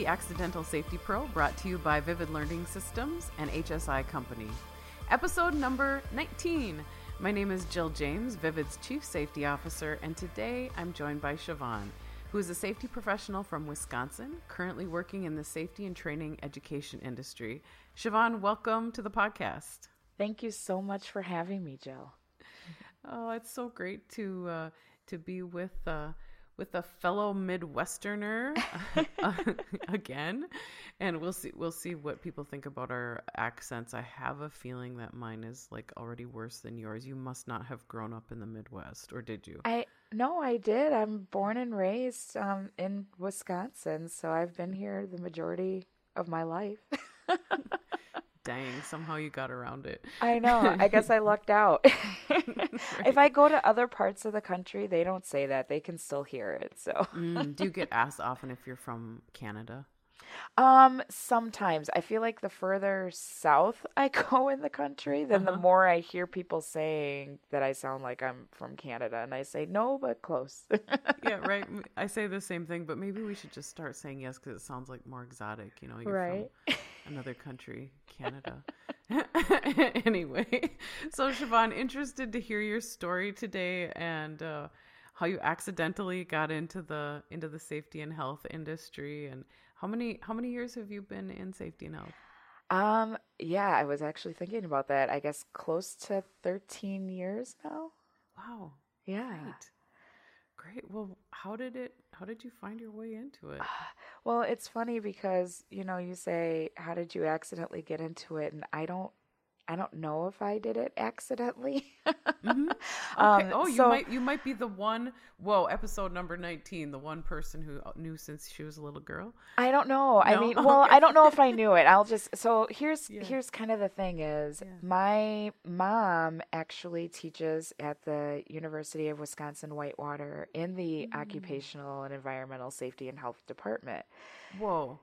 the Accidental Safety Pro, brought to you by Vivid Learning Systems and HSI Company. Episode number 19. My name is Jill James, Vivid's Chief Safety Officer, and today I'm joined by Chevon, who is a safety professional from Wisconsin, currently working in the safety and training education industry. Chevon, welcome to the podcast. Thank you so much for having me, Jill. Oh, it's so great to uh, to be with uh, with a fellow Midwesterner again, and we'll see we'll see what people think about our accents. I have a feeling that mine is like already worse than yours. You must not have grown up in the Midwest, or did you? I no, I did. I'm born and raised um, in Wisconsin, so I've been here the majority of my life. Dang, somehow you got around it. I know. I guess I lucked out. right. If I go to other parts of the country, they don't say that. They can still hear it. So, mm, do you get asked often if you're from Canada? Um, sometimes I feel like the further south I go in the country, then uh-huh. the more I hear people saying that I sound like I'm from Canada, and I say no, but close. yeah, right. I say the same thing, but maybe we should just start saying yes because it sounds like more exotic. You know, you're right. From another country, Canada. anyway, so Chevon, interested to hear your story today and uh, how you accidentally got into the into the safety and health industry and how many how many years have you been in safety and health? Um, yeah, I was actually thinking about that. I guess close to 13 years now. Wow. Yeah. Great. Great. Well, how did it how did you find your way into it? Well, it's funny because, you know, you say how did you accidentally get into it and I don't I don't know if I did it accidentally. mm-hmm. Okay. Um, oh, you so, might you might be the one. Whoa, episode number nineteen, the one person who uh, knew since she was a little girl. I don't know. No? I mean, well. I don't know if I knew it. I'll just so here's yeah. here's kind of the thing is yeah. my mom actually teaches at the University of Wisconsin Whitewater in the mm. occupational and environmental safety and health department. Whoa.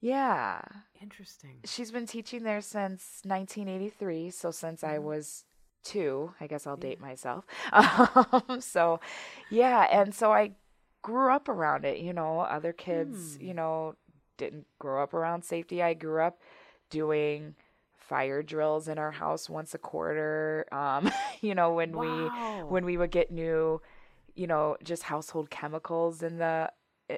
Yeah. Interesting. She's been teaching there since 1983. So since mm-hmm. I was two, I guess I'll yeah. date myself. Um, so, yeah. And so I grew up around it. You know, other kids, mm. you know, didn't grow up around safety. I grew up doing fire drills in our house once a quarter. Um, you know, when wow. we when we would get new, you know, just household chemicals in the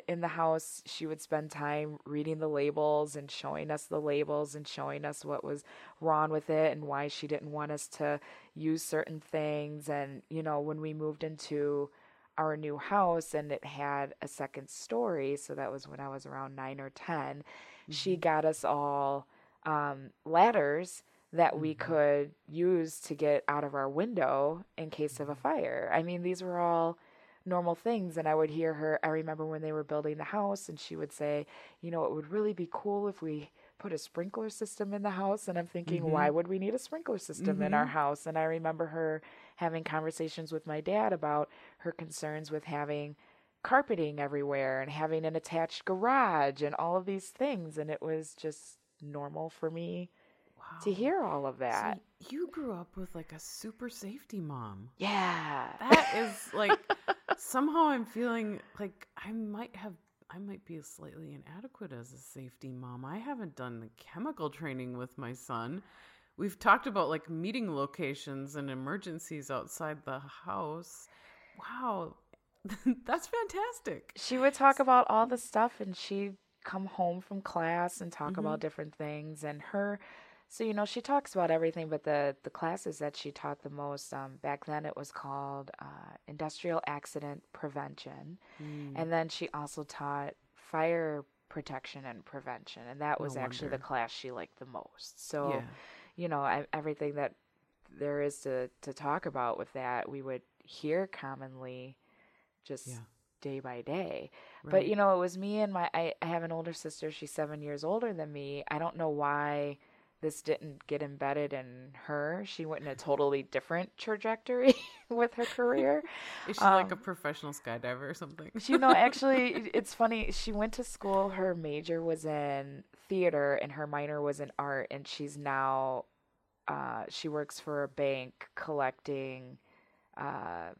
in the house, she would spend time reading the labels and showing us the labels and showing us what was wrong with it and why she didn't want us to use certain things. And, you know, when we moved into our new house and it had a second story, so that was when I was around nine or 10, mm-hmm. she got us all um, ladders that we mm-hmm. could use to get out of our window in case of a mm-hmm. fire. I mean, these were all normal things and I would hear her I remember when they were building the house and she would say, you know, it would really be cool if we put a sprinkler system in the house and I'm thinking, mm-hmm. why would we need a sprinkler system mm-hmm. in our mm-hmm. house? And I remember her having conversations with my dad about her concerns with having carpeting everywhere and having an attached garage and all of these things and it was just normal for me wow. to hear all of that. So you grew up with like a super safety mom. Yeah. That is like somehow I'm feeling like I might have I might be slightly inadequate as a safety mom. I haven't done the chemical training with my son. We've talked about like meeting locations and emergencies outside the house. Wow. That's fantastic. She would talk about all the stuff and she'd come home from class and talk mm-hmm. about different things and her so you know, she talks about everything, but the the classes that she taught the most um, back then it was called uh, industrial accident prevention, mm. and then she also taught fire protection and prevention, and that was no actually the class she liked the most. So, yeah. you know, I, everything that there is to to talk about with that, we would hear commonly, just. Yeah day by day. Right. But you know, it was me and my I, I have an older sister, she's 7 years older than me. I don't know why this didn't get embedded in her. She went in a totally different trajectory with her career. Is she um, like a um, professional skydiver or something? you know, actually, it's funny. She went to school. Her major was in theater and her minor was in art. And she's now, uh, she works for a bank collecting, uh,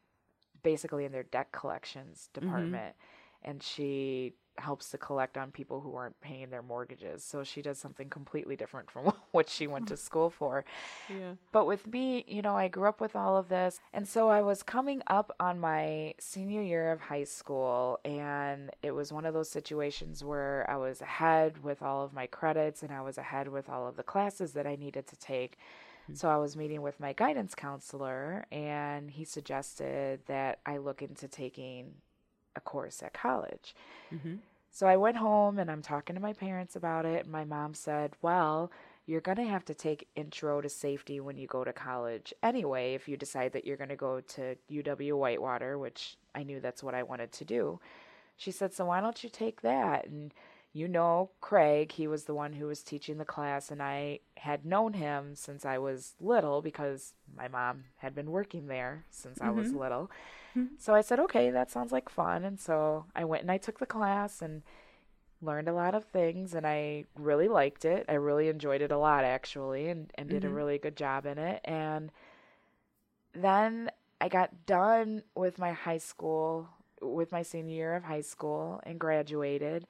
basically in their debt collections mm-hmm. department. Mm-hmm. And she helps to collect on people who aren't paying their mortgages. So she does something completely different from what she went to school for. Yeah. But with me, you know, I grew up with all of this. And so I was coming up on my senior year of high school, and it was one of those situations where I was ahead with all of my credits and I was ahead with all of the classes that I needed to take. Hmm. So I was meeting with my guidance counselor, and he suggested that I look into taking a course at college. Mm-hmm. So I went home and I'm talking to my parents about it. And my mom said, Well, you're going to have to take intro to safety when you go to college anyway, if you decide that you're going to go to UW Whitewater, which I knew that's what I wanted to do. She said, So why don't you take that? And you know Craig, he was the one who was teaching the class, and I had known him since I was little because my mom had been working there since I was little. Mm-hmm. So I said, okay, that sounds like fun. And so I went and I took the class and learned a lot of things, and I really liked it. I really enjoyed it a lot, actually, and, and did a mm-hmm. really good job in it. And then I got done with my high school, with my senior year of high school, and graduated.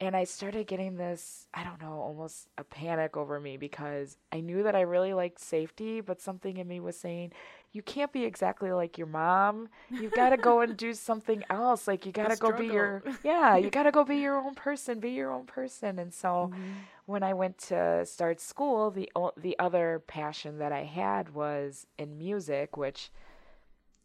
And I started getting this, I don't know, almost a panic over me because I knew that I really liked safety, but something in me was saying, you can't be exactly like your mom. You've got to go and do something else. Like, you got to go be your, yeah, you got to go be your own person, be your own person. And so Mm-hmm. when I went to start school, the, the other passion that I had was in music, which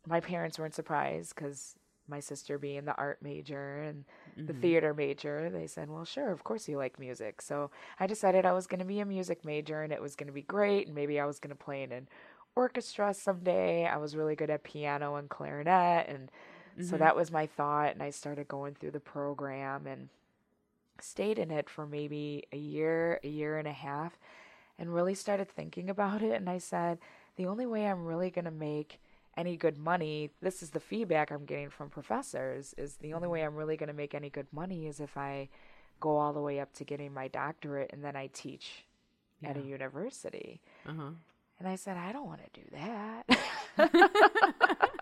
my parents weren't surprised because my sister being the art major and the mm-hmm. theater major, they said, Well, sure, of course you like music. So I decided I was going to be a music major and it was going to be great. And maybe I was going to play in an orchestra someday. I was really good at piano and clarinet. And so mm-hmm. that was my thought. And I started going through the program and stayed in it for maybe a year, a year and a half, and really started thinking about it. And I said, the only way I'm really going to make any good money, this is the feedback I'm getting from professors, is the only way I'm really going to make any good money is if I go all the way up to getting my doctorate and then I teach at a university. Uh-huh. And I said, I don't want to do that.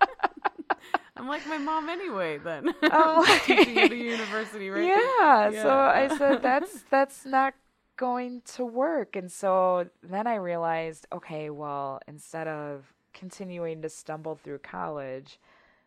I'm like my mom anyway. Then Oh. teaching at a university, right? Yeah. So I said that's that's not going to work. And so then I realized, okay, well, instead of continuing to stumble through college,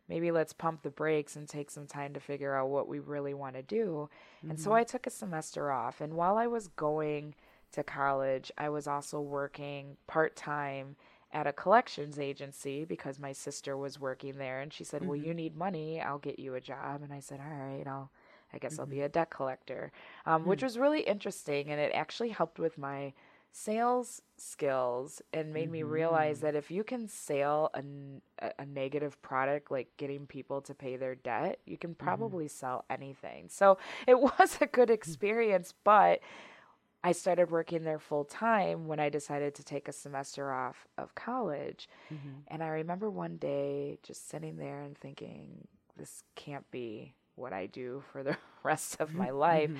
maybe let's pump the brakes and take some time to figure out what we really want to do. And so mm-hmm. I took a semester off. And while I was going to college, I was also working part time at a collections agency because my sister was working there and she said, "Well, mm-hmm. you need money, I'll get you a job." And I said, "All right, I'll I guess I'll be mm-hmm. a debt collector." Um, which mm. was really interesting and it actually helped with my sales skills and made me realize mm-hmm. that if you can sell a, a negative product like getting people to pay their debt, you can mm-hmm. probably sell anything. So it was a good mm. experience, but I started working there full time when I decided to take a semester off of college. Mm-hmm. And I remember one day just sitting there and thinking, this can't be what I do for the rest of my life.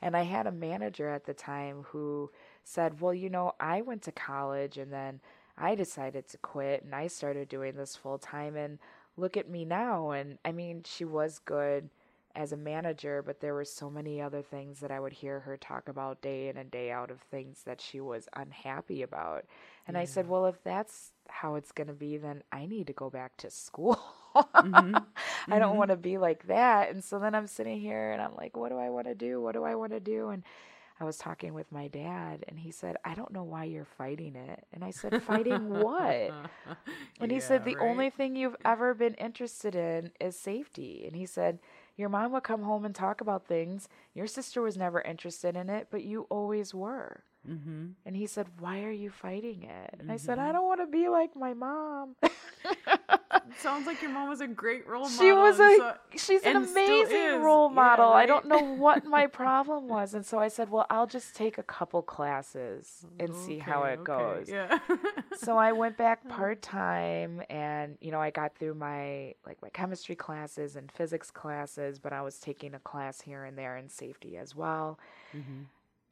And I had a manager at the time who said, Well, you know, I went to college and then I decided to quit and I started doing this full time. And look at me now. And I mean, she was good as a manager, but there were so many other things that I would hear her talk about day in and day out of things that she was unhappy about. And I said, Well, if that's how it's going to be, then I need to go back to school. Mm-hmm. I don't mm-hmm. want to be like that. And so then I'm sitting here and I'm like, What do I want to do? What do I want to do? And I was talking with my dad, and he said, I don't know why you're fighting it. And I said, Fighting what? And he said, The right. only thing you've ever been interested in is safety. And he said, Your mom would come home and talk about things. Your sister was never interested in it, but you always were. Mm-hmm. And he said, Why are you fighting it? And I said, I don't want to be like my mom. Sounds like your mom was a great role model. she was a so- she's an amazing role Yeah, model. I don't know what my problem was. And so I said, Well, I'll just take a couple classes and see mm, how it okay, goes. Yeah. so I went back part time and you know I got through my like my chemistry classes and physics classes but I was taking a class here and there in safety as well. Mm-hmm.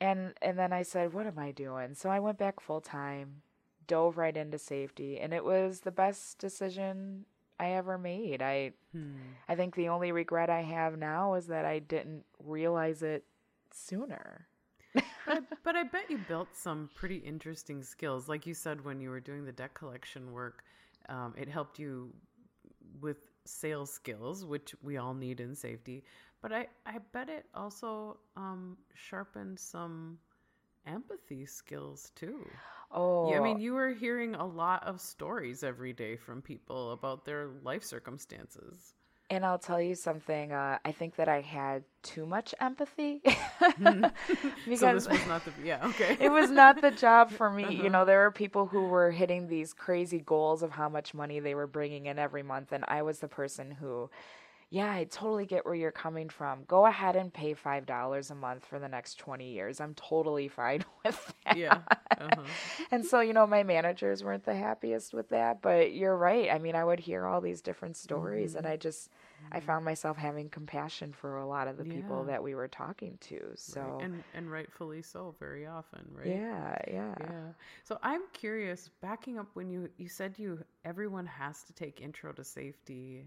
And and then I said what am I doing? So I went back full time, dove right into safety and it was the best decision I ever made. I Hmm. I think the only regret I have now is that I didn't realize it sooner. but, I, but I bet you built some pretty interesting skills. Like you said, when you were doing the debt collection work, um, it helped you with sales skills, which we all need in safety. But I, I bet it also um, sharpened some empathy skills too. Oh, Yeah, I mean, you were hearing a lot of stories every day from people about their life circumstances. And I'll tell you something. Uh, I think that I had too much empathy so because this was not the yeah okay. it was not the job for me. Uh-huh. You know, there were people who were hitting these crazy goals of how much money they were bringing in every month, and I was the person who, yeah, I totally get where you're coming from. Go ahead and pay five dollars a month for the next twenty years. I'm totally fine with that. yeah. Uh-huh. And so, you know, my managers weren't the happiest with that, but you're right. I mean, I would hear all these different stories and I just I found myself having compassion for a lot of the people that we were talking to. So, Right. And and rightfully so, very often, right? yeah, yeah. Yeah. So I'm curious, backing up when you you said you everyone has to take intro to safety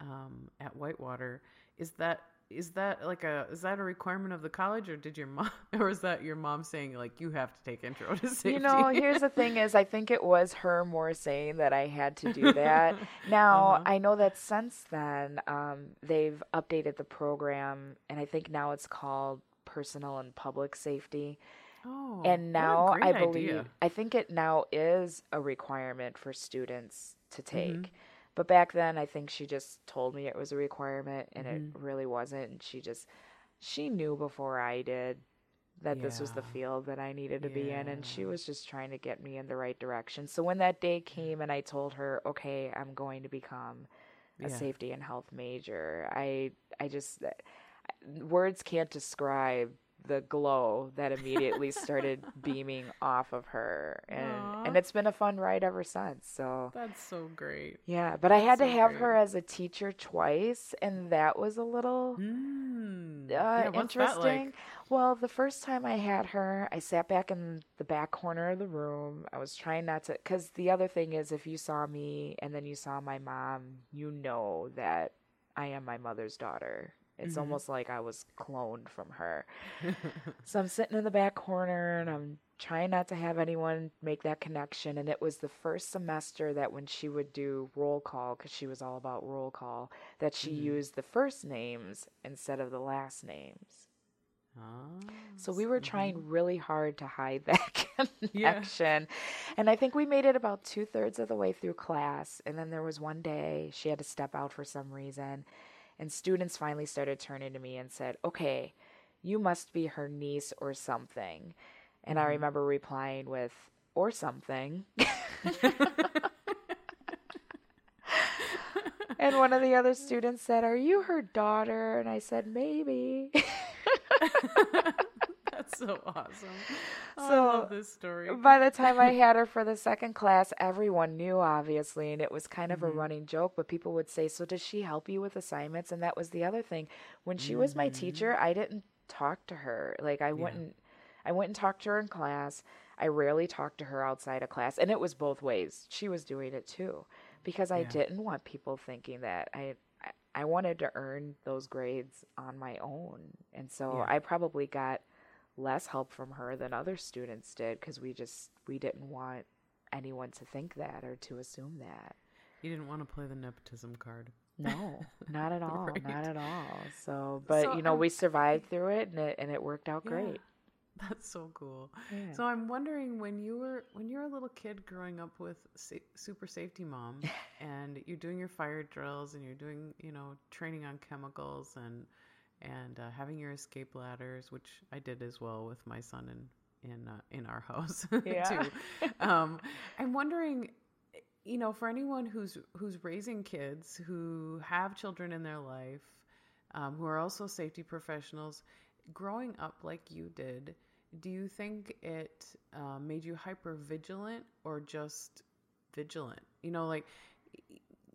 um, at Whitewater. Is that is that like a is that a requirement of the college or did your mom or is that your mom saying like you have to take intro to safety? You know, here's the thing is I think it was her more saying that I had to do that. Now, Uh-huh. I know that since then, um, they've updated the program and I think now it's called personal and public safety. oh, and now I idea. believe I think it now is a requirement for students to take. Mhm. But back then I think she just told me it was a requirement and Mhm. it really wasn't and she just she knew before I did that this was the field that I needed to be in and she was just trying to get me in the right direction. So when that day came and I told her, "Okay, I'm going to become a Yeah. safety and health major." I I just words can't describe the glow that immediately started beaming off of her and Aw. and it's been a fun ride ever since so That's so great. yeah but i had to so have her as a teacher twice and that was a little Mm. uh, yeah, interesting like? well the first time i had her i sat back in the back corner of the room i was trying not to because the other thing is if you saw me and then you saw my mom you know that i am my mother's daughter it's Mhm. almost like i was cloned from her so I'm sitting in the back corner and I'm trying not to have anyone make that connection. And it was the first semester that when she would do roll call, because she was all about roll call, that she Mhm. used the first names instead of the last names. Ah, So we were trying really hard to hide that Yeah. connection. And I think we made it about two thirds of the way through class. And then there was one day she had to step out for some reason. And students finally started turning to me and said, Okay, you must be her niece or something. And I Mhm. remember replying with, Or something. and one of the other students said, Are you her daughter? And I said, Maybe. That's so awesome. Oh, I So, love this story. By the time I had her for the second class, everyone knew, obviously, and it was kind of a Mhm. running joke. But people would say, So, does she help you with assignments? And that was the other thing. When she was my Mhm. teacher, I didn't talk to her. Like, I wouldn't. I went and talked to her in class. I rarely talked to her outside of class. And it was both ways. She was doing it too. Because I Yeah. didn't want people thinking that I. I- I wanted to earn those grades on my own. And so Yeah. I probably got less help from her than other students did because we just we didn't want anyone to think that or to assume that. You didn't want to play the nepotism card. No, not at all, Right. not at all. So, but So you know, I'm- we survived through it and it and it worked out Yeah. great. That's so cool. Yeah. So I'm wondering when you were when you're a little kid growing up with sa- super safety mom and you're doing your fire drills and you're doing you know training on chemicals and and uh, having your escape ladders, which I did as well with my son in in uh, in our house Yeah. too. Um, I'm wondering, you know, for anyone who's who's raising kids who have children in their life, um, who are also safety professionals, growing up like you did, do you think it uh, made you hyper vigilant or just vigilant? You know, like.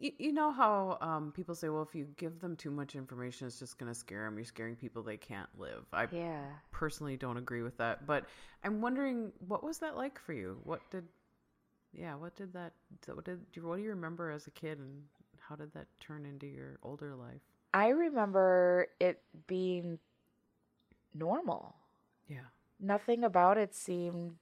Y- You know how um, people say, well, if you give them too much information, it's just going to scare them. You're scaring people they can't live. I Yeah. personally don't agree with that. But I'm wondering, what was that like for you? What did, yeah, what did that, what did, what do you remember as a kid and how did that turn into your older life? I remember it being normal. Yeah. Nothing about it seemed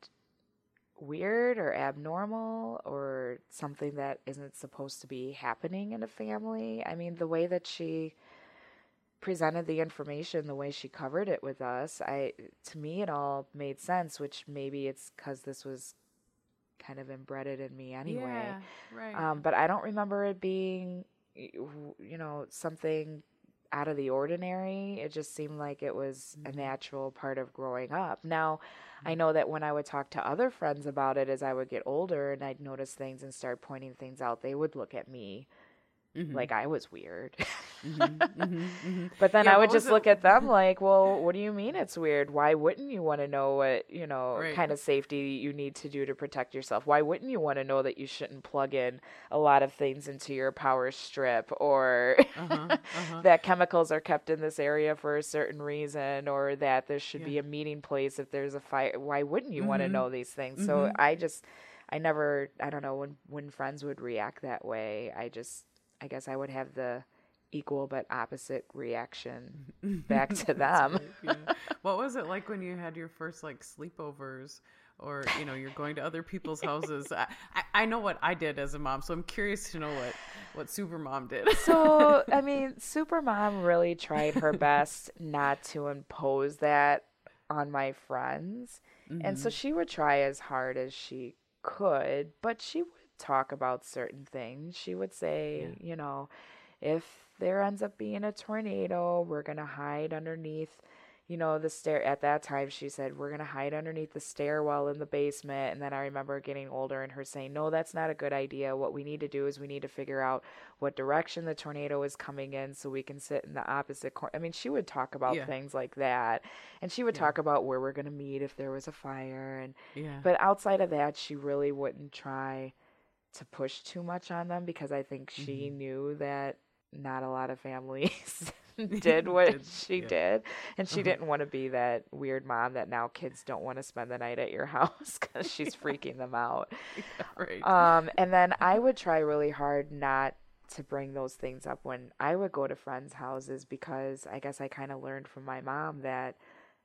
weird or abnormal or something that isn't supposed to be happening in a family. I mean, the way that she presented the information, the way she covered it with us, I to me it all made sense, which maybe it's cuz this was kind of embedded in me anyway. Yeah, right. Um, but I don't remember it being, you know, something out of the ordinary. It just seemed like it was a Mhm. natural part of growing up. Now, I know that when I would talk to other friends about it as I would get older and I'd notice things and start pointing things out, they would look at me Mhm. like I was weird. Mhm, mhm, mhm. But then Yeah, I would just it- look at them like, well, what do you mean it's weird? Why wouldn't you want to know what, you know, Right. kind of safety you need to do to protect yourself? Why wouldn't you want to know that you shouldn't plug in a lot of things into your power strip or Uh-huh, uh-huh. that chemicals are kept in this area for a certain reason or that there should Yeah. be a meeting place if there's a fire? Why wouldn't you want to know these things? So Mhm. I just I never I don't know when when friends would react that way, I just I guess I would have the equal but opposite reaction back to them. right, yeah. What was it like when you had your first like sleepovers? Or you know you're going to other people's houses. I, I, I know what I did as a mom, so I'm curious to know what what super mom did. so I mean, Supermom really tried her best not to impose that on my friends. And so Mhm. she would try as hard as she could, but she would talk about certain things. She would say, you know, if there ends up being a tornado, we're going to hide underneath, you know, the stair. At that time, she said, we're going to hide underneath the stairwell in the basement. And then I remember getting older and her saying, no, that's not a good idea. What we need to do is we need to figure out what direction the tornado is coming in so we can sit in the opposite corner. I mean, she would talk about Yeah. things like that. And she would Yeah. talk about where we're going to meet if there was a fire. And, yeah, but outside of that, she really wouldn't try to push too much on them because I think she Mhm. knew that not a lot of families did what Did, she yeah. did. And she Uh-huh. didn't want to be that weird mom that now kids don't want to spend the night at your house because she's freaking them out. yeah, right. Um, and then I would try really hard not to bring those things up when I would go to friends' houses because I guess I kind of learned from my mom that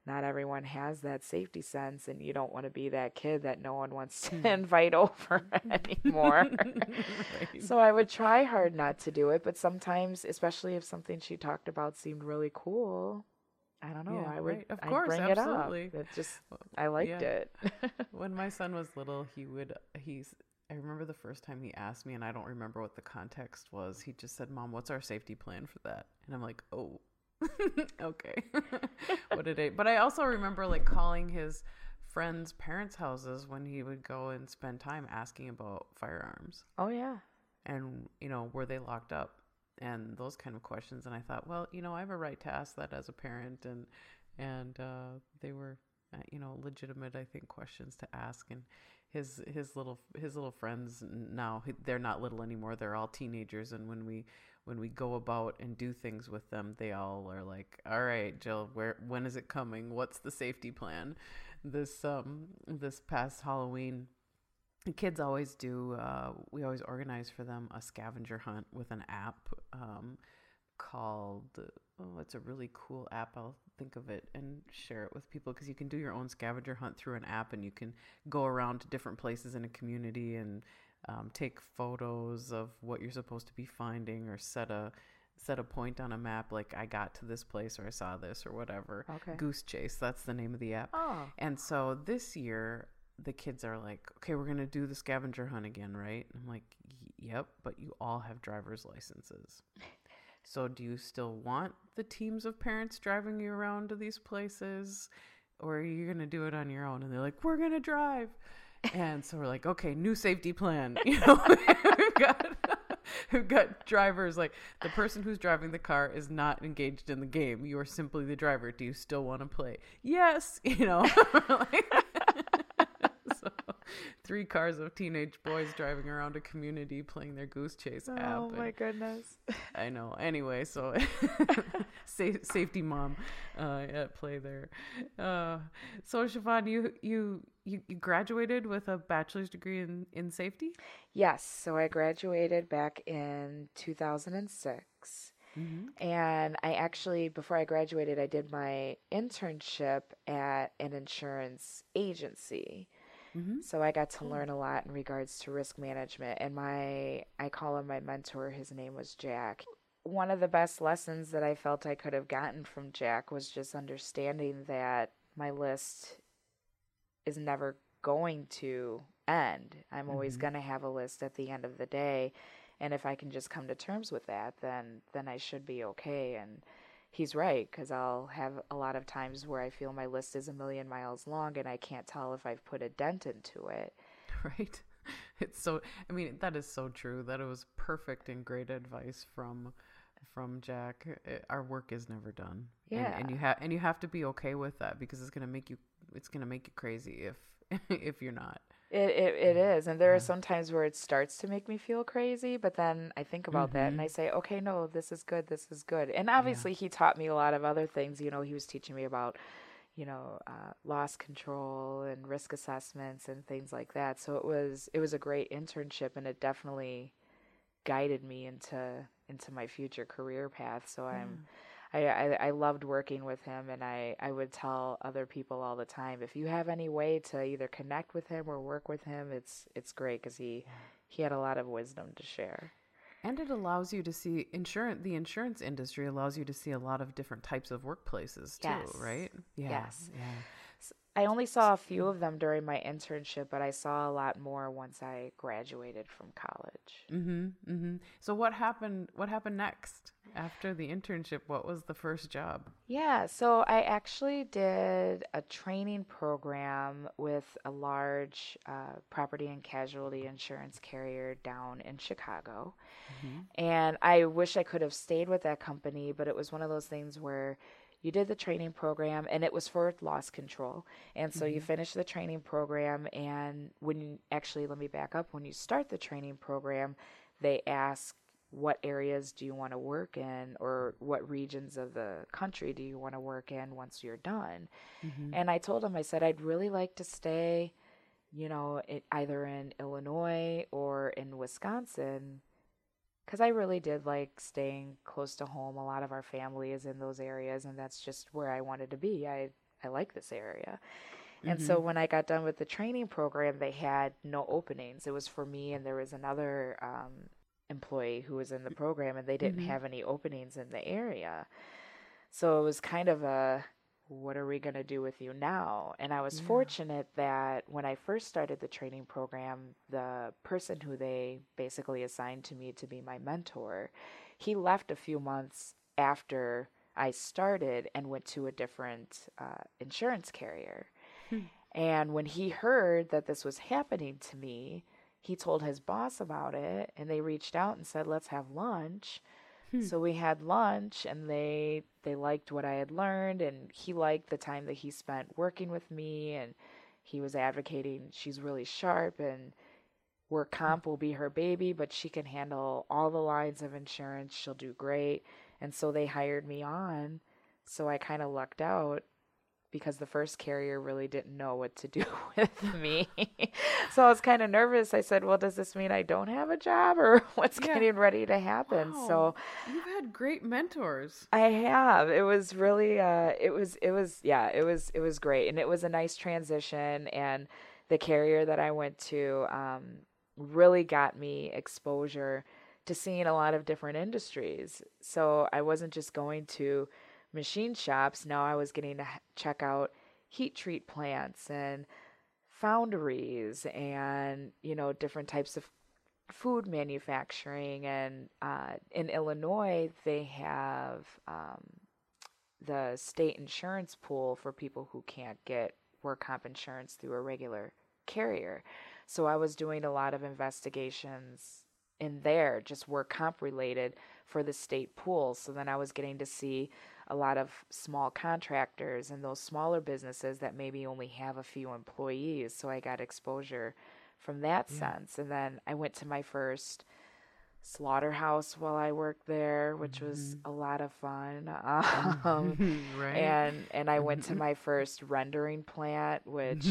not everyone has that safety sense and you don't want to be that kid that no one wants to Hmm. invite over anymore. Right. so I would try hard not to do it, but sometimes, especially if something she talked about seemed really cool, I don't know, Yeah, I would right. Of I'd course, bring absolutely. it up. It just I liked Yeah. it. when my son was little, he would he's I remember the first time he asked me and I don't remember what the context was. He just said, "Mom, what's our safety plan for that?" And I'm like, "Oh. okay." what did I But I also remember like calling his friends' parents' houses when he would go and spend time asking about firearms. Oh yeah. and, you know, were they locked up? And those kind of questions. And I thought, well, you know, I have a right to ask that as a parent. And and uh, they were uh, you know legitimate i think questions to ask. And his his little his little friends now they're not little anymore. They're all teenagers. And when we when we go about and do things with them they all are like all right jill where when is it coming? What's the safety plan? This um this past halloween kids always do uh, we always organize for them a scavenger hunt with an app um, called oh it's a really cool app. I'll think of it and share it with people because you can do your own scavenger hunt through an app and you can go around to different places in a community and um, take photos of what you're supposed to be finding or set a set a point on a map like i got to this place or i saw this or whatever Okay. GooseChase that's the name of the app Oh. and so this year, the kids are like, okay, we're going to do the scavenger hunt again, right? I'm like, yep, but you all have driver's licenses. So do you still want the teams of parents driving you around to these places? Or are you going to do it on your own? And they're like, we're going to drive. And so we're like, okay, new safety plan. You know, we've got. We've got drivers like the person who's driving the car is not engaged in the game. You are simply the driver. Do you still want to play? Yes, you know. Like- so so, three cars of teenage boys driving around a community playing their GooseChase oh app. my goodness. I know. Anyway, so sa- safety mom uh, at play there. Uh, so Chevon, you, you you you graduated with a bachelor's degree in in safety. Yes, so I graduated back in 2006. Mm-hmm. And I actually, before I graduated, I did my internship at an insurance agency. Mm-hmm. So I got to learn a lot in regards to risk management. And my, I call him my mentor, his name was Jack. One of the best lessons that I felt I could have gotten from Jack was just understanding that my list is never going to end. I'm always Mhm. going to have a list at the end of the day and if I can just come to terms with that, then then I should be okay. And he's right because I'll have a lot of times where I feel my list is a million miles long and I can't tell if I've put a dent into it. Right. It's so. I mean, that is so true. That it was perfect and great advice from from Jack. It- our work is never done. And, Yeah. and you have and you have to be okay with that because it's gonna make you it's gonna make you crazy if if you're not. It it, it is, and there are Yeah. some times where it starts to make me feel crazy, but then I think about that and Mhm. I say, okay, no, this is good, this is good. And obviously, he taught me a lot of other things. You know, he was teaching me about, you know, uh, loss control and risk assessments and things like that. So it was it was a great internship, and it definitely guided me into into my future career path. So I'm I, I, I loved working with him, and I, I would tell other people all the time if you have any way to either connect with him or work with him, it's it's great because he he had a lot of wisdom to share. And it allows you to see insurance. The insurance industry allows you to see a lot of different types of workplaces too, Yes. right? Yeah. Yes. Yeah. I only saw a few of them during my internship, but I saw a lot more once I graduated from college. Mm-hmm. Mm-hmm. So what happened? What happened next after the internship? What was the first job? Yeah, so I actually did a training program with a large uh, property and casualty insurance carrier down in Chicago. And I wish I could have stayed with that company, but it was one of those things where you did the training program and it was for loss control. And so you mm-hmm. finish the training program, and when you actually, let me back up, when you start the training program, they ask what areas do you want to work in or what regions of the country do you want to work in once you're done? Mm-hmm. And i told them i said i'd really like to stay you know it, either in illinois or in wisconsin because i really did like staying close to home. A lot of our family is in those areas and that's just where i wanted to be. I i like this area. And so when I got done with the training program, they had no openings. It was for me, and there was another um, employee who was in the program, and they didn't have any openings in the area. So it was kind of a what are we going to do with you now? And I was fortunate that when I first started the training program, the person who they basically assigned to me to be my mentor, he left a few months after I started and went to a different uh, insurance carrier. And when he heard that this was happening to me, he told his boss about it and they reached out and said, "Let's have lunch." Hmm. So we had lunch and they they liked what I had learned and he liked the time that he spent working with me and he was advocating she's really sharp and work hmm. comp will be her baby, but she can handle all the lines of insurance. She'll do great. And so they hired me on. So I kind of lucked out because the first carrier really didn't know what to do with me. so I was kind of nervous. I said, Well, does this mean I don't have a job or what's Yeah. getting ready to happen? So you've had great mentors. I have. It was really uh it was it was yeah, it was it was great and it was a nice transition and the carrier that I went to um really got me exposure to seeing a lot of different industries. So I wasn't just going to machine shops, now I was getting to check out heat treat plants and foundries and you know different types of food manufacturing and uh, in illinois they have um, the state insurance pool for people who can't get work comp insurance through a regular carrier. So i was doing a lot of investigations in there just work comp related for the state pool. So then i was getting to see a lot of small contractors and those smaller businesses that maybe only have a few employees. So I got exposure from that yeah. sense. And then I went to my first slaughterhouse while I worked there, which mm-hmm. was a lot of fun. Um, right. And and I went to my first rendering plant, which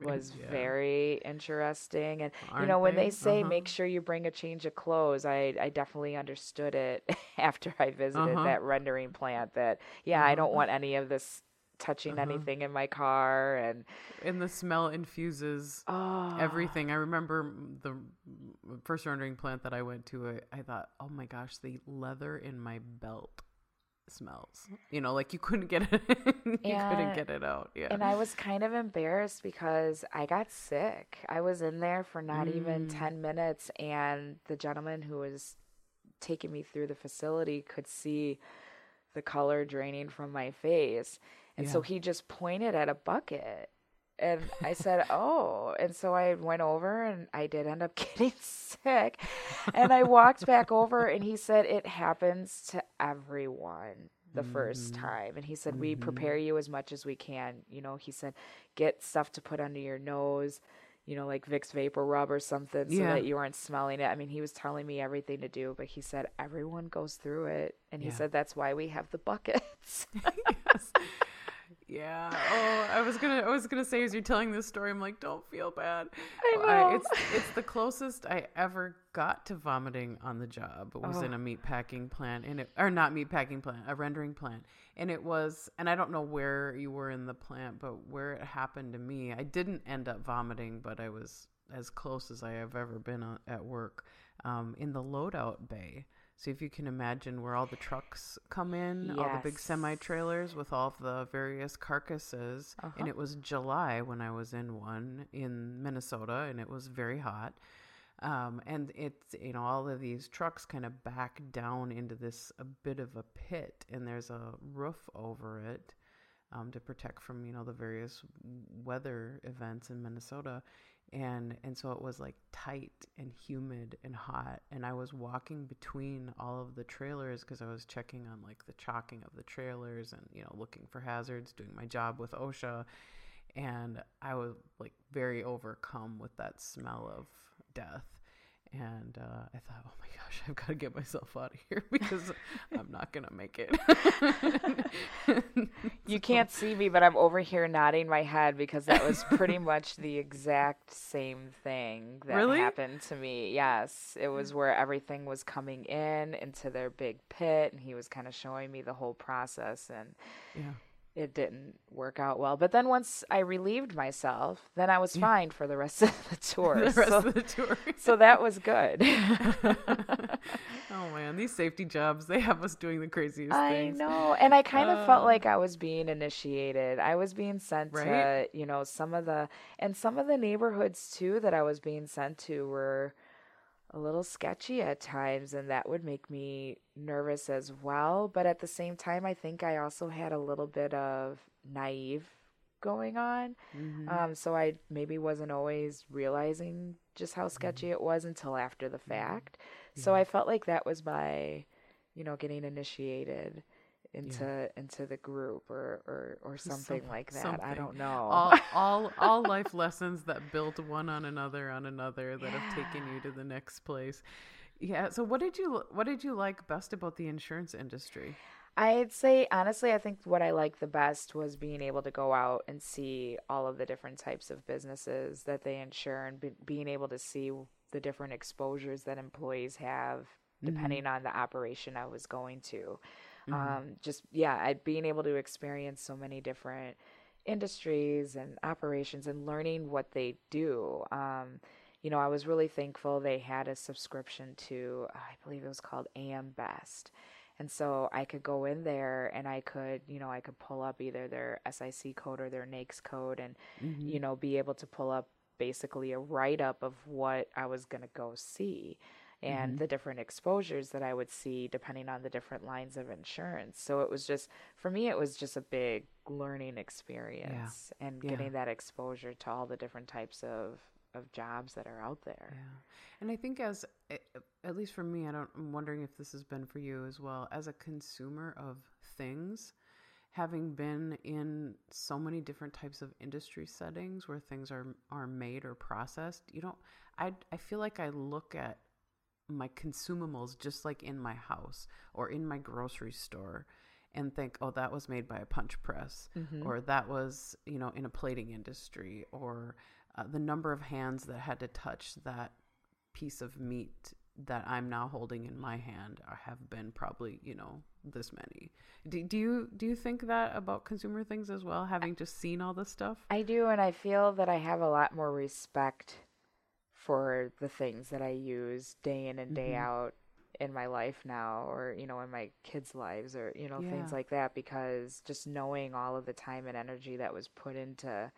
was yeah. very interesting. And Aren't you know, when they, they say uh-huh. make sure you bring a change of clothes, I I definitely understood it after I visited uh-huh. that rendering plant. That yeah, uh-huh. I don't uh-huh. want any of this touching uh-huh. anything in my car and and the smell infuses oh. everything i remember the first rendering plant that i went to I, I thought oh my gosh the leather in my belt smells. You know, like you couldn't get it you couldn't get it out. Yeah. And I was kind of embarrassed because I got sick. I was in there for not mm. even 10 minutes and the gentleman who was taking me through the facility could see the color draining from my face. And yeah. so he just pointed at a bucket and I said, "Oh." And so I went over and I did end up getting sick. And I walked back over and he said it happens to everyone the mm-hmm. first time. And he said, mm-hmm. "We prepare you as much as we can." You know, he said, "Get stuff to put under your nose." You know, like Vicks vapor rub or something so yeah. that you aren't smelling it. I mean, he was telling me everything to do, but he said everyone goes through it. And he yeah. said that's why we have the buckets. yes. Yeah. Oh, I was gonna. I was gonna say as you're telling this story, I'm like, don't feel bad. I know. I, it's it's the closest I ever got to vomiting on the job. It was oh. in a meat packing plant, and it or not meat packing plant, a rendering plant, and it was. And I don't know where you were in the plant, but where it happened to me, I didn't end up vomiting, but I was as close as I have ever been at work um, in the loadout bay. So if you can imagine where all the trucks come in, yes. all the big semi trailers with all the various carcasses, uh-huh. and it was July when I was in one in Minnesota, and it was very hot. Um, and it's you know all of these trucks kind of back down into this a bit of a pit, and there's a roof over it um, to protect from you know the various weather events in Minnesota and and so it was like tight and humid and hot and i was walking between all of the trailers because i was checking on like the chalking of the trailers and you know looking for hazards doing my job with osha and i was like very overcome with that smell of death and uh, I thought, oh my gosh, I've got to get myself out of here because I'm not gonna make it. you can't see me, but I'm over here nodding my head because that was pretty much the exact same thing that really? happened to me. Yes, it was where everything was coming in into their big pit, and he was kind of showing me the whole process, and yeah it didn't work out well. But then once I relieved myself, then I was mm. fine for the rest of the tour. the rest so, of the tour. so that was good. oh man, these safety jobs, they have us doing the craziest I things. I know. And I kind of felt like um, I was being initiated. I was being sent right? to, you know, some of the and some of the neighborhoods too that I was being sent to were a little sketchy at times, and that would make me nervous as well. But at the same time, I think I also had a little bit of naive going on. Mm-hmm. Um, so I maybe wasn't always realizing just how sketchy mm-hmm. it was until after the fact. Yeah. So I felt like that was my, you know, getting initiated into yeah. into the group or or, or something Some, like that. Something. I don't know. All, all all life lessons that built one on another on another that yeah. have taken you to the next place. Yeah. So what did you what did you like best about the insurance industry? I'd say honestly, I think what I liked the best was being able to go out and see all of the different types of businesses that they insure and be, being able to see the different exposures that employees have mm-hmm. depending mm-hmm. on the operation I was going to. Mm-hmm. Um, just yeah, I, being able to experience so many different industries and operations and learning what they do. Um, you know, I was really thankful they had a subscription to, I believe it was called AM Best. And so I could go in there and I could, you know, I could pull up either their SIC code or their NAICS code and, mm-hmm. you know, be able to pull up basically a write up of what I was going to go see and mm-hmm. the different exposures that I would see depending on the different lines of insurance. So it was just for me it was just a big learning experience yeah. and yeah. getting that exposure to all the different types of of jobs that are out there. Yeah. And I think as at least for me, I don't I'm wondering if this has been for you as well as a consumer of things having been in so many different types of industry settings where things are are made or processed you don't i i feel like i look at my consumables just like in my house or in my grocery store and think oh that was made by a punch press Mm-hmm. or that was you know in a plating industry or uh, the number of hands that had to touch that piece of meat that I'm now holding in my hand have been probably you know this many. Do, do you do you think that about consumer things as well, having just seen all this stuff? I do, and I feel that I have a lot more respect for the things that I use day in and day Mhm. out in my life now, or, you know, in my kids' lives, or, you know, things like that, because just knowing all of the time and energy that was put into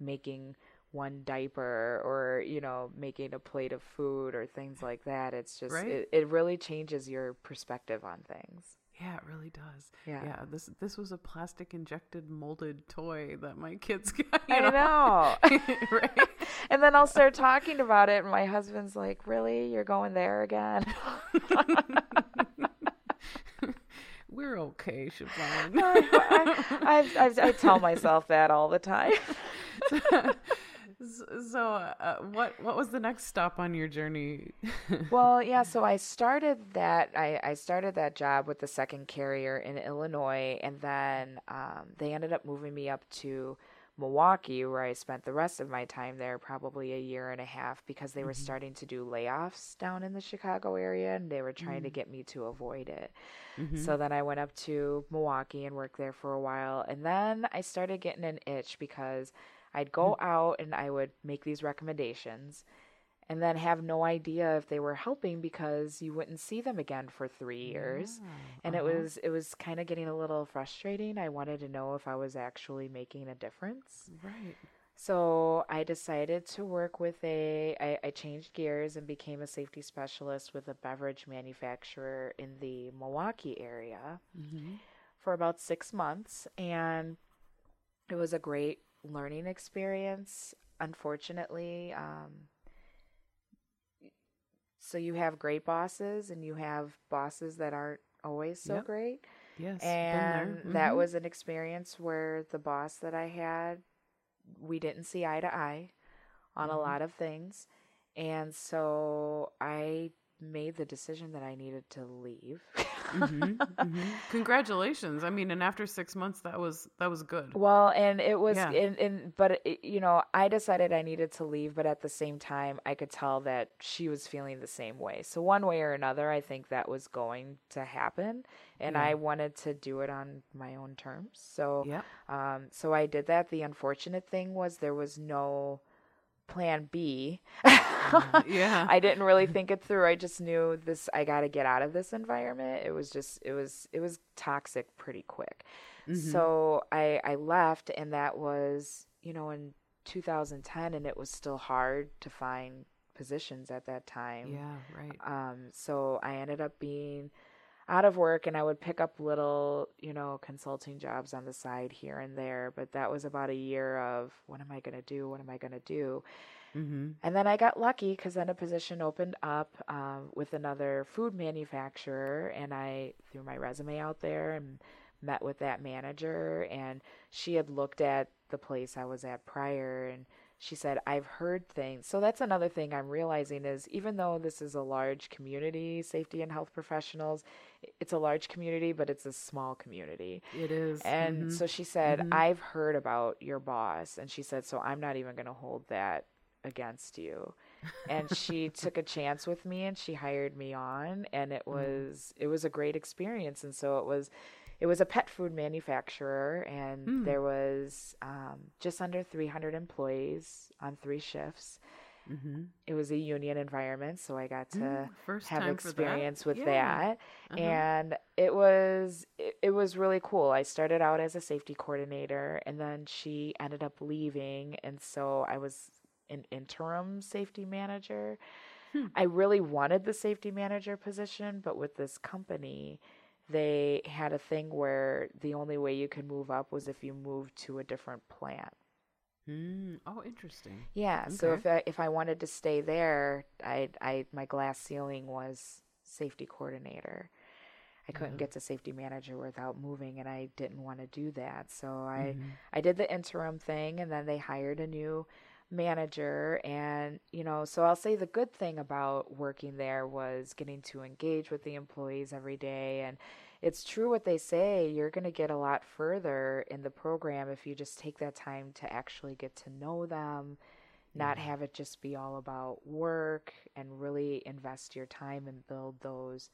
making one diaper or, you know, making a plate of food or things like that, it's just, Right. it, it really changes your perspective on things. Yeah, it really does. Yeah. Yeah, this this was a plastic injected molded toy that my kids got. You I know. right? And then I'll start talking about it, and my husband's like, "Really? You're going there again?" We're okay, Chevon. I, I, I, I tell myself that all the time. so, uh, what what was the next stop on your journey? well, yeah. So I started that. I, I started that job with the second carrier in Illinois, and then um, they ended up moving me up to Milwaukee, where I spent the rest of my time there, probably a year and a half, because they were mm-hmm. starting to do layoffs down in the Chicago area, and they were trying to mm-hmm. get me to avoid it. Mm-hmm. So then I went up to Milwaukee and worked there for a while. And then I started getting an itch because I'd go out and I would make these recommendations and then have no idea if they were helping because you wouldn't see them again for 3 years. And it was it was kind of getting a little frustrating. I wanted to know if I was actually making a difference. right. So I decided to work with a. I, I changed gears and became a safety specialist with a beverage manufacturer in the Milwaukee area for about six months. And it was a great learning experience. Unfortunately, um, so you have great bosses and you have bosses that aren't always so Yep. great. Yes. And there. that was an experience where the boss that I had, we didn't see eye to eye on a Mhm. lot of things. And so I made the decision that I needed to leave. Mhm, mhm. Congratulations. I mean, and after six months, that was that was good. Well, and it was, Yeah. in, in, but it, you know, I decided I needed to leave, but at the same time, I could tell that she was feeling the same way. So one way or another, I think that was going to happen, and Yeah. I wanted to do it on my own terms. So, yeah, um, so I did that. The unfortunate thing was there was no plan B. Yeah. I didn't really think it through. I just knew this I got to get out of this environment. It was just it was it was toxic pretty quick. Mm-hmm. So I I left and that was, you know, in 2010 and it was still hard to find positions at that time. Yeah. Right. Um so I ended up being out of work and I would pick up little, you know, consulting jobs on the side here and there, but that was about a year of what am I going to do? What am I going to do? Mm-hmm. And then I got lucky because then a position opened up um, with another food manufacturer, and I threw my resume out there and met with that manager. And she had looked at the place I was at prior, and she said, "I've heard things." So that's another thing I'm realizing is even though this is a large community, safety and health professionals, it's a large community, but it's a small community. It is. And mhm. so she said, Mhm. I've heard about your boss. And she said, So I'm not even going to hold that against you. And she took a chance with me and she hired me on and it was it was a great experience and so it was it was a pet food manufacturer and Mm. there was um, just under 300 employees on three shifts Mhm. it was a union environment so i got to Mm, First have for that? experience with Yeah. that Uh-huh. and it was it, it was really cool i started out as a safety coordinator and then she ended up leaving and so i was an interim safety manager Hmm. i really wanted the safety manager position but with this company they had a thing where the only way you could move up was if you moved to a different plant Mm. Oh, interesting. yeah. So if I if I wanted to stay there, I I my glass ceiling was safety coordinator. I couldn't Yeah. get to safety manager without moving and I didn't want to do that. So I Mhm. I did the interim thing and then they hired a new manager and you know so I'll say the good thing about working there was getting to engage with the employees every day and it's true what they say you're going to get a lot further in the program if you just take that time to actually get to know them not Yeah. have it just be all about work and really invest your time and build those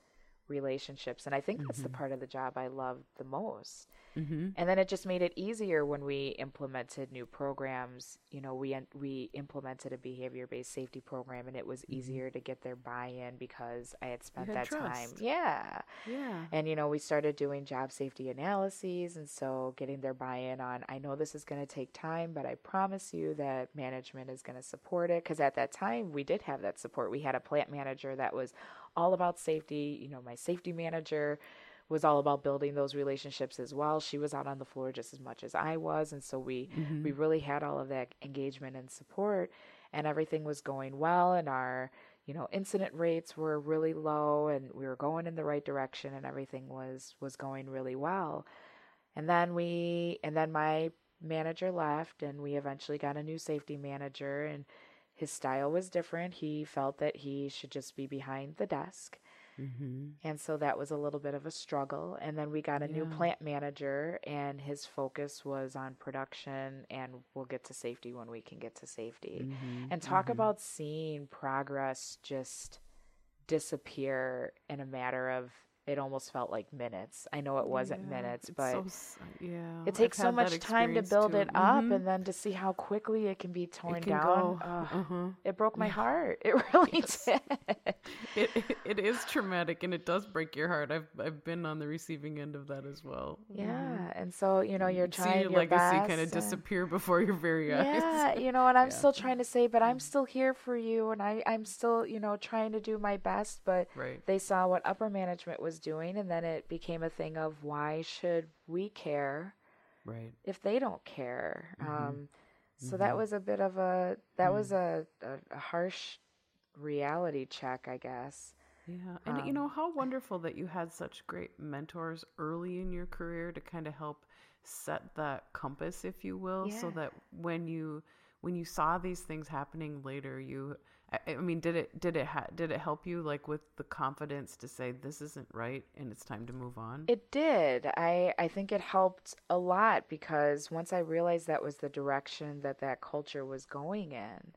relationships and I think that's the Mhm. part of the job I loved the most Mhm. and then it just made it easier when we implemented new programs. You know, we we implemented a behavior-based safety program, and it was easier to get their buy-in because I had spent had that time. Yeah. Yeah. And you know, we started doing job safety analyses, and so getting their buy-in on. I know this is going to take time, but I promise you that management is going to support it. Because at that time, we did have that support. We had a plant manager that was all about safety. You know, my safety manager was all about building those relationships as well. She was out on the floor just as much as I was, and so we Mhm. we really had all of that engagement and support, and everything was going well, and our you know incident rates were really low, and we were going in the right direction, and everything was was going really well. And then we and then my manager left, and we eventually got a new safety manager, and his style was different. He felt that he should just be behind the desk. Mhm. And so that was a little bit of a struggle. And then we got a new plant manager, and his focus was on production. And we'll get to safety when we can get to safety. Mhm. And talk Mhm. about seeing progress just disappear in a matter of it almost felt like minutes. I know it wasn't Yeah, minutes, but so yeah, it takes I've so much time to build too. it up Mhm. and then to see how quickly it can be torn can down. uh-huh. it broke my heart. It really Yes. did. It, it it is traumatic and it does break your heart. I've I've been on the receiving end of that as well. Yeah, and so you know you're See trying your your legacy kind of and- disappear before your very eyes. Yeah, you know, and I'm Yeah. still trying to say, but I'm still here for you, and I I'm still you know trying to do my best. But Right. they saw what upper management was doing, and then it became a thing of why should we care Right. if they don't care? Mhm. Um, so that Mhm. was a bit of a that was Mm. a, a, a harsh reality check, I guess. Yeah. And you Um, know how wonderful that you had such great mentors early in your career to kind of help set that compass if you will so that when you when you saw these things happening later you I, mean did it did it ha- did it help you like with the confidence to say this isn't right and it's time to move on? It did. I I think it helped a lot because once I realized that was the direction that that culture was going in,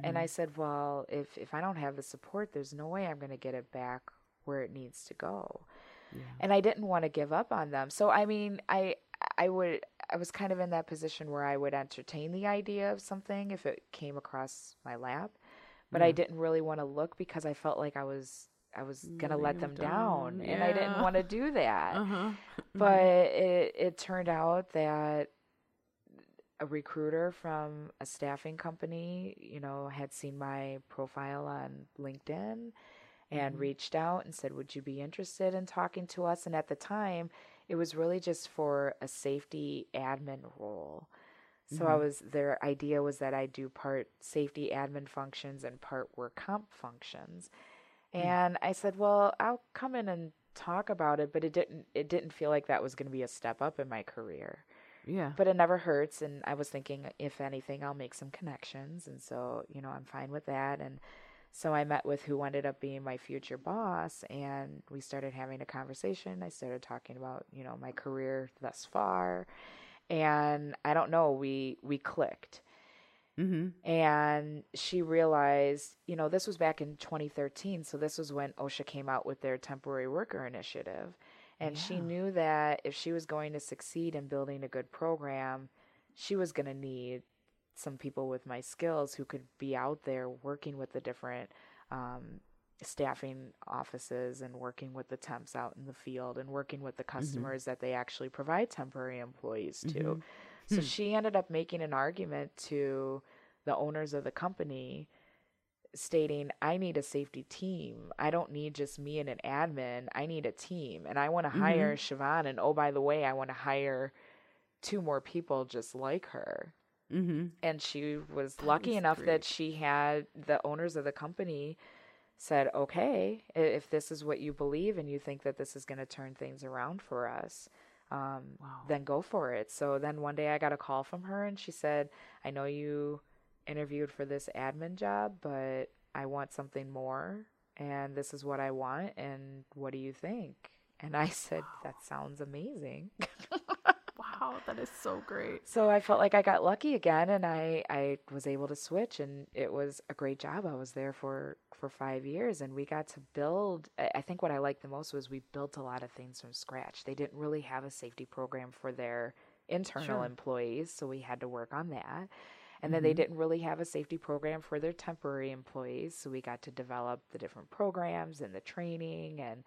and Mhm. I said, well, if if I don't have the support, there's no way I'm going to get it back where it needs to go. yeah. And I didn't want to give up on them. So I mean, I I would I was kind of in that position where I would entertain the idea of something if it came across my lap, but I didn't really want to look because I felt like I was I was going to Letting let them them down, down. and I didn't want to do that Uh-huh. but it it turned out that a recruiter from a staffing company, you know, had seen my profile on LinkedIn and Mhm. reached out and said, "Would you be interested in talking to us?" And at the time, it was really just for a safety admin role. So I Mhm. was their idea was that I do part safety admin functions and part work comp functions. And I said, "Well, I'll come in and talk about it, but it didn't it didn't feel like that was going to be a step up in my career. yeah. But it never hurts and I was thinking if anything, I'll make some connections and so, you know, I'm fine with that and so I met with who ended up being my future boss and we started having a conversation. I started talking about, you know, my career thus far and I don't know, we we clicked Mhm. and she realized, you know, this was back in 2013, so this was when OSHA came out with their temporary worker initiative. And she knew that if she was going to succeed in building a good program, she was going to need some people with my skills who could be out there working with the different um, staffing offices and working with the temps out in the field and working with the customers that they actually provide temporary employees to. Mhm. So Hmm. she ended up making an argument to the owners of the company stating, I need a safety team. I don't need just me and an admin. I need a team. And I want to hire Chevon. And oh, by the way, I want to hire two more people just like her. Mhm. And she was lucky enough great. that she had the owners of the company said, okay, if this is what you believe and you think that this is going to turn things around for us, um, wow. then go for it. So then one day I got a call from her and she said, I know you interviewed for this admin job, but I want something more and this is what I want. And what do you think? And I said, wow. that sounds amazing. Wow, that is so great. So I felt like I got lucky again and I, I was able to switch and it was a great job. I was there for, for five years and we got to build. I think what I liked the most was we built a lot of things from scratch. They didn't really have a safety program for their internal sure. employees, so we had to work on that. And then mm-hmm. they didn't really have a safety program for their temporary employees. So we got to develop the different programs and the training. And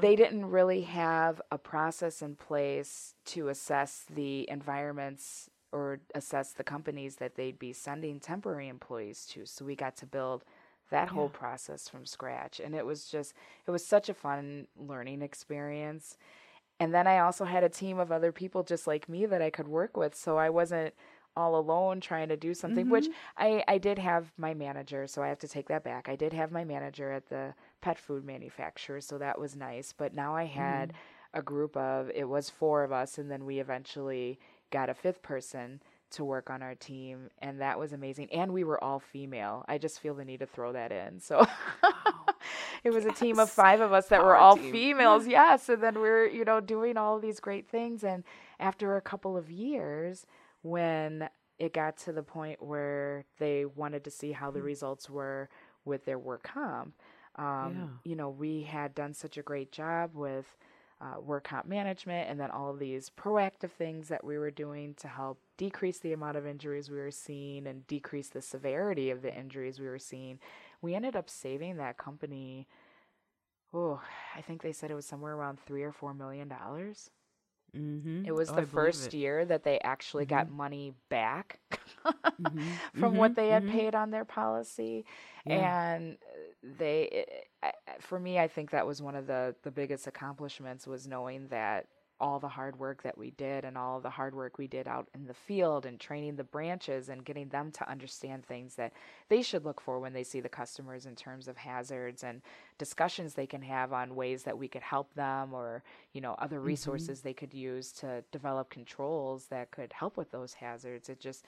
they didn't really have a process in place to assess the environments or assess the companies that they'd be sending temporary employees to. So we got to build that yeah. whole process from scratch. And it was just, it was such a fun learning experience. And then I also had a team of other people just like me that I could work with. So I wasn't all alone trying to do something, mm-hmm. which I, I did have my manager, so I have to take that back. I did have my manager at the pet food manufacturer, so that was nice. But now I had mm. a group of, it was four of us, and then we eventually got a fifth person to work on our team, and that was amazing. And we were all female. I just feel the need to throw that in. So. it was yes. a team of five of us that Power were all team. females. Yes. And then we're, you know, doing all these great things. And after a couple of years, when it got to the point where they wanted to see how the mm. results were with their work comp. Um, yeah. You know, we had done such a great job with uh, work comp management and then all of these proactive things that we were doing to help decrease the amount of injuries we were seeing and decrease the severity of the injuries we were seeing. We ended up saving that company. Oh, I think they said it was somewhere around three or four million dollars. Mm-hmm. It was oh, the first year that they actually mm-hmm. got money back mm-hmm. from what mm-hmm. they had mm-hmm. paid on their policy, yeah. and they, it, for me, I think that was one of the the biggest accomplishments was knowing that all the hard work that we did and all the hard work we did out in the field and training the branches and getting them to understand things that they should look for when they see the customers in terms of hazards and discussions they can have on ways that we could help them or you know other mm-hmm. resources mm-hmm. they could use to develop controls that could help with those hazards it just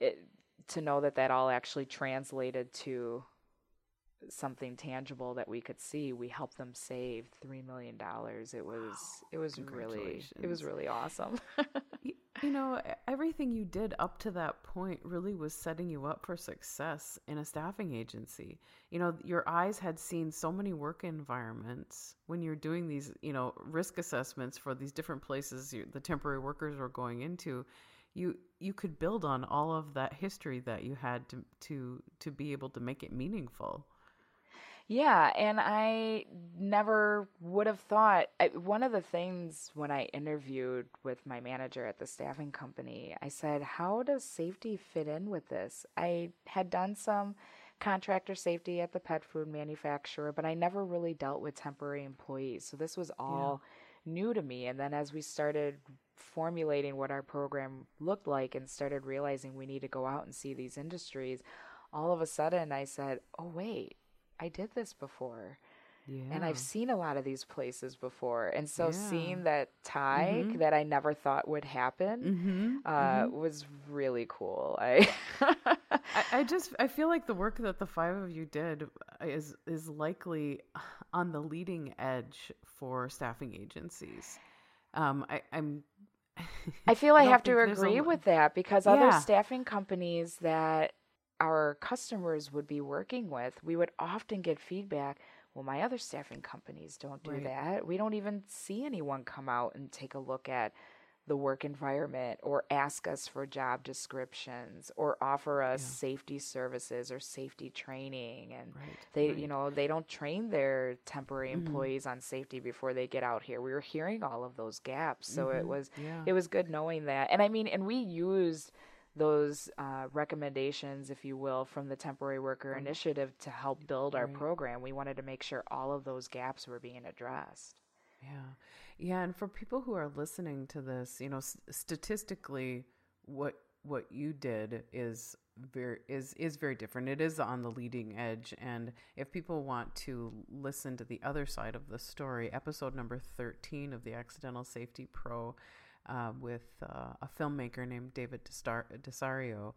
it, to know that that all actually translated to something tangible that we could see we helped them save three million dollars. It was wow. it was really it was really awesome. You, you know everything you did up to that point really was setting you up for success in a staffing agency. You know your eyes had seen so many work environments when you're doing these you know risk assessments for these different places you, the temporary workers were going into. You you could build on all of that history that you had to to to be able to make it meaningful yeah, and I never would have thought. I, one of the things when I interviewed with my manager at the staffing company, I said, How does safety fit in with this? I had done some contractor safety at the pet food manufacturer, but I never really dealt with temporary employees. So this was all yeah. new to me. And then as we started formulating what our program looked like and started realizing we need to go out and see these industries, all of a sudden I said, Oh, wait I did this before. Yeah. And I've seen a lot of these places before. And so yeah. seeing that tie mm-hmm. that I never thought would happen mm-hmm. Uh, mm-hmm. was really cool. I, I, I just I feel like the work that the five of you did is is likely on the leading edge for staffing agencies. Um, I, I'm I feel I, I have to agree a... with that because yeah. other staffing companies that our customers would be working with, we would often get feedback. Well, my other staffing companies don't do right. that. We don't even see anyone come out and take a look at the work environment or ask us for job descriptions or offer us yeah. safety services or safety training and right, they right. you know they don't train their temporary mm-hmm. employees on safety before they get out here we were hearing all of those gaps so mm-hmm. it was yeah. it was good knowing that and i mean and we used those uh, recommendations, if you will, from the temporary worker mm-hmm. initiative to help build our right. program. We wanted to make sure all of those gaps were being addressed. Yeah. Yeah. And for people who are listening to this, you know, s- statistically, what what you did is very is is very different. It is on the leading edge, and if people want to listen to the other side of the story, episode number thirteen of the Accidental Safety Pro uh, with uh, a filmmaker named David Desario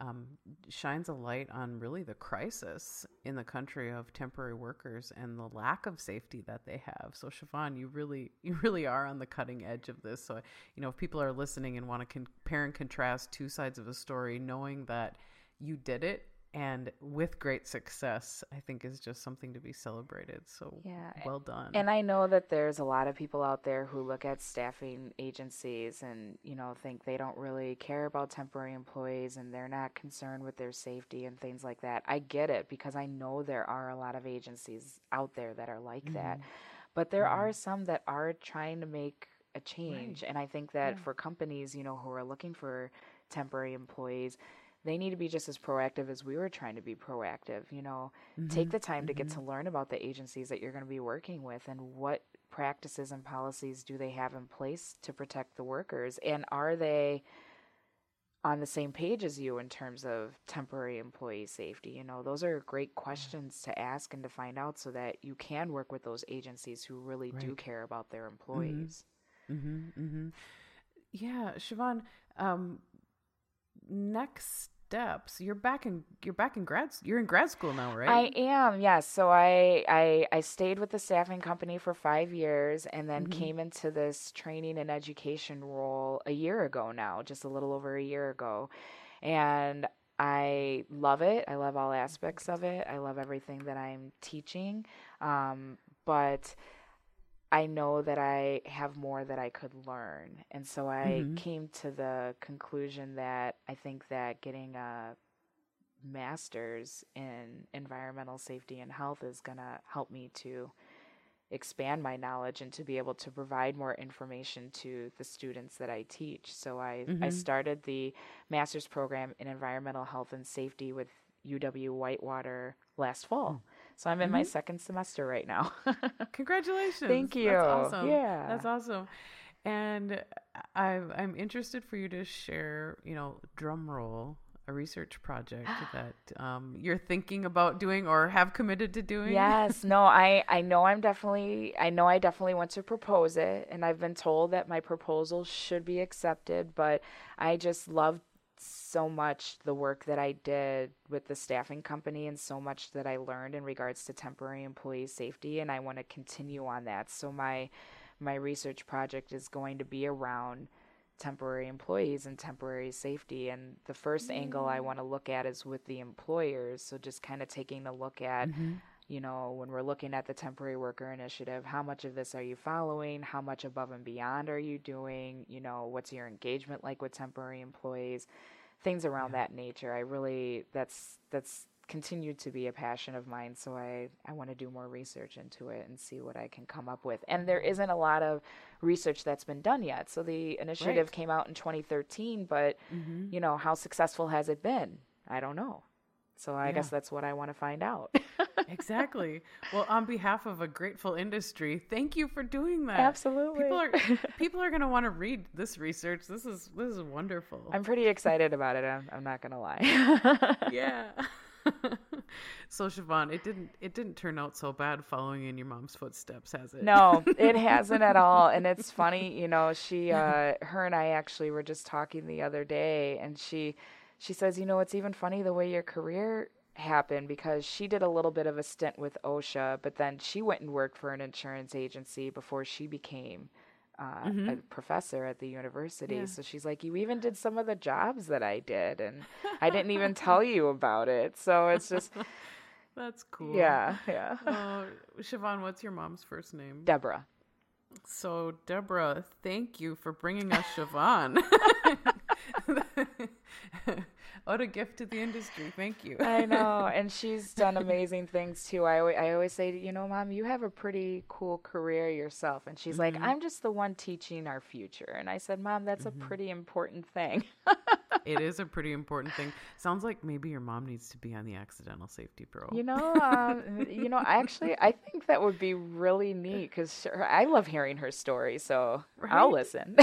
um, shines a light on really the crisis in the country of temporary workers and the lack of safety that they have. So Chevon, you really you really are on the cutting edge of this. So you know if people are listening and want to compare and contrast two sides of a story, knowing that you did it and with great success i think is just something to be celebrated so yeah well done and i know that there's a lot of people out there who look at staffing agencies and you know think they don't really care about temporary employees and they're not concerned with their safety and things like that i get it because i know there are a lot of agencies out there that are like mm-hmm. that but there mm-hmm. are some that are trying to make a change right. and i think that yeah. for companies you know who are looking for temporary employees they need to be just as proactive as we were trying to be proactive. You know, mm-hmm. take the time mm-hmm. to get to mm-hmm. learn about the agencies that you're going to be working with and what practices and policies do they have in place to protect the workers and are they on the same page as you in terms of temporary employee safety you know those are great questions to ask and to find out so that you can work with those agencies who really right. do care about their mm-hmm. employees mm-hmm. Mm-hmm. yeah chevon um, next steps. You're back in you're back in grad you're in grad school now right? I am yes so i i i stayed with the staffing company for five years and then mm-hmm. came into this training and education role a year ago now just a little over a year ago. And i love it. I love all aspects of it. I love everything that i'm teaching. Um, but I know that I have more that I could learn. And so I mm-hmm. came to the conclusion that I think that getting a master's in environmental safety and health is going to help me to expand my knowledge and to be able to provide more information to the students that I teach. So I, mm-hmm. I started the master's program in environmental health and safety with UW Whitewater last fall. Mm. So I'm in mm-hmm. my second semester right now. Congratulations. Thank you. That's awesome. Yeah. That's awesome. And I, I'm interested for you to share, you know, drum roll, a research project that um, you're thinking about doing or have committed to doing. Yes. No, I, I know I'm definitely, I know I definitely want to propose it. And I've been told that my proposal should be accepted, but I just love so much the work that I did with the staffing company and so much that I learned in regards to temporary employee safety and I want to continue on that. So my my research project is going to be around temporary employees and temporary safety and the first mm-hmm. angle I want to look at is with the employers. So just kind of taking a look at mm-hmm you know, when we're looking at the temporary worker initiative, how much of this are you following? How much above and beyond are you doing? You know, what's your engagement like with temporary employees? Things around yeah. that nature. I really that's that's continued to be a passion of mine, so I I want to do more research into it and see what I can come up with. And there isn't a lot of research that's been done yet. So the initiative right. came out in 2013, but mm-hmm. you know, how successful has it been? I don't know. So I yeah. guess that's what I want to find out. exactly. Well, on behalf of a grateful industry, thank you for doing that. Absolutely. People are people are going to want to read this research. This is this is wonderful. I'm pretty excited about it. I'm, I'm not going to lie. yeah. so Chevon, it didn't it didn't turn out so bad following in your mom's footsteps, has it? No, it hasn't at all. And it's funny, you know, she uh her and I actually were just talking the other day and she she says, you know, it's even funny the way your career happened because she did a little bit of a stint with OSHA, but then she went and worked for an insurance agency before she became uh, mm-hmm. a professor at the university. Yeah. So she's like, You even did some of the jobs that I did, and I didn't even tell you about it. So it's just. That's cool. Yeah, yeah. Uh, Chevon, what's your mom's first name? Deborah. So, Deborah, thank you for bringing us Chevon. What a gift to the industry. Thank you. I know. And she's done amazing things too. I, I always say, you know, mom, you have a pretty cool career yourself. And she's mm-hmm. like, I'm just the one teaching our future. And I said, mom, that's mm-hmm. a pretty important thing. it is a pretty important thing. Sounds like maybe your mom needs to be on the accidental safety pro. You know, um, you know, actually, I think that would be really neat because I love hearing her story. So right? I'll listen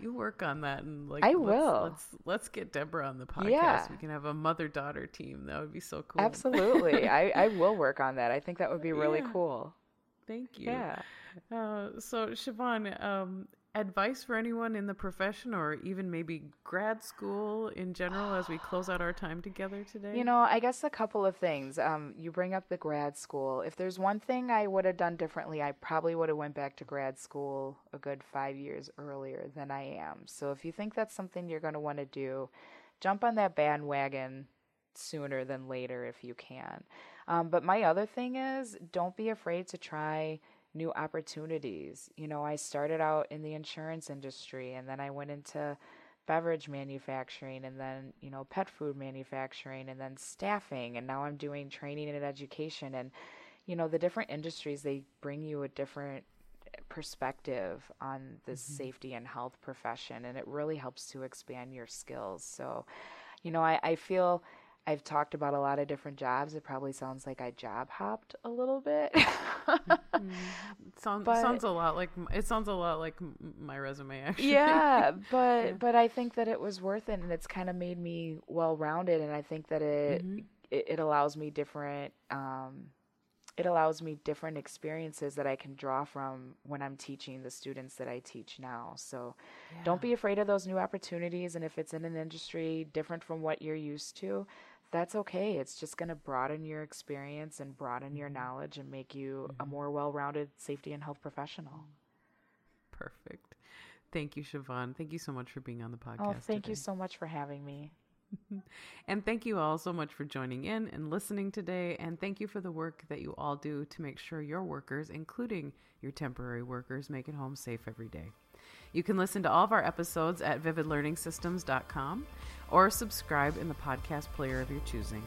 you work on that and like I let's, will. Let's let's get Deborah on the podcast. Yeah. We can have a mother daughter team. That would be so cool. Absolutely. I, I will work on that. I think that would be really Yeah. cool. Thank you. Yeah. Uh, so Chevon, um, advice for anyone in the profession or even maybe grad school in general as we close out our time together today? You know, I guess a couple of things. Um, you bring up the grad school. If there's one thing I would have done differently, I probably would have went back to grad school a good five years earlier than I am. So if you think that's something you're going to want to do, jump on that bandwagon sooner than later if you can. Um, but my other thing is, don't be afraid to try new opportunities. You know, I started out in the insurance industry, and then I went into beverage manufacturing and then you know pet food manufacturing and then staffing and now i'm doing training and education. And you know the different industries they bring you a different perspective on the mm-hmm. safety and health profession and it really helps to expand your skills. So you know I, I feel i've talked about a lot of different jobs it probably sounds like i job hopped a little bit. It sounds but- sounds a lot like it sounds a lot like my resume actually. yeah but but i think that it was worth it and it's kind of made me well rounded and i think that it, it it allows me different um it allows me different experiences that i can draw from when i'm teaching the students that i teach now. So don't be afraid of those new opportunities and if it's in an industry different from what you're used to that's okay it's just going to broaden your experience and broaden your mm-hmm. knowledge and make you a mm-hmm. more well-rounded safety and health professional Perfect. Thank you, Chevon. Thank you so much for being on the oh, podcast. oh thank you so much for having me And thank you all so much for joining in and listening today. And thank you for the work that you all do to make sure your workers, including your temporary workers, make it home safe every day. You can listen to all of our episodes at vividlearningsystems.com or subscribe in the podcast player of your choosing.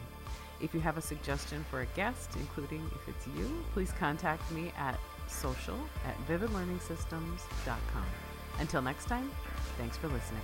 If you have a suggestion for a guest, including if it's you, please contact me at social at vividlearningsystems.com. Until next time, thanks for listening.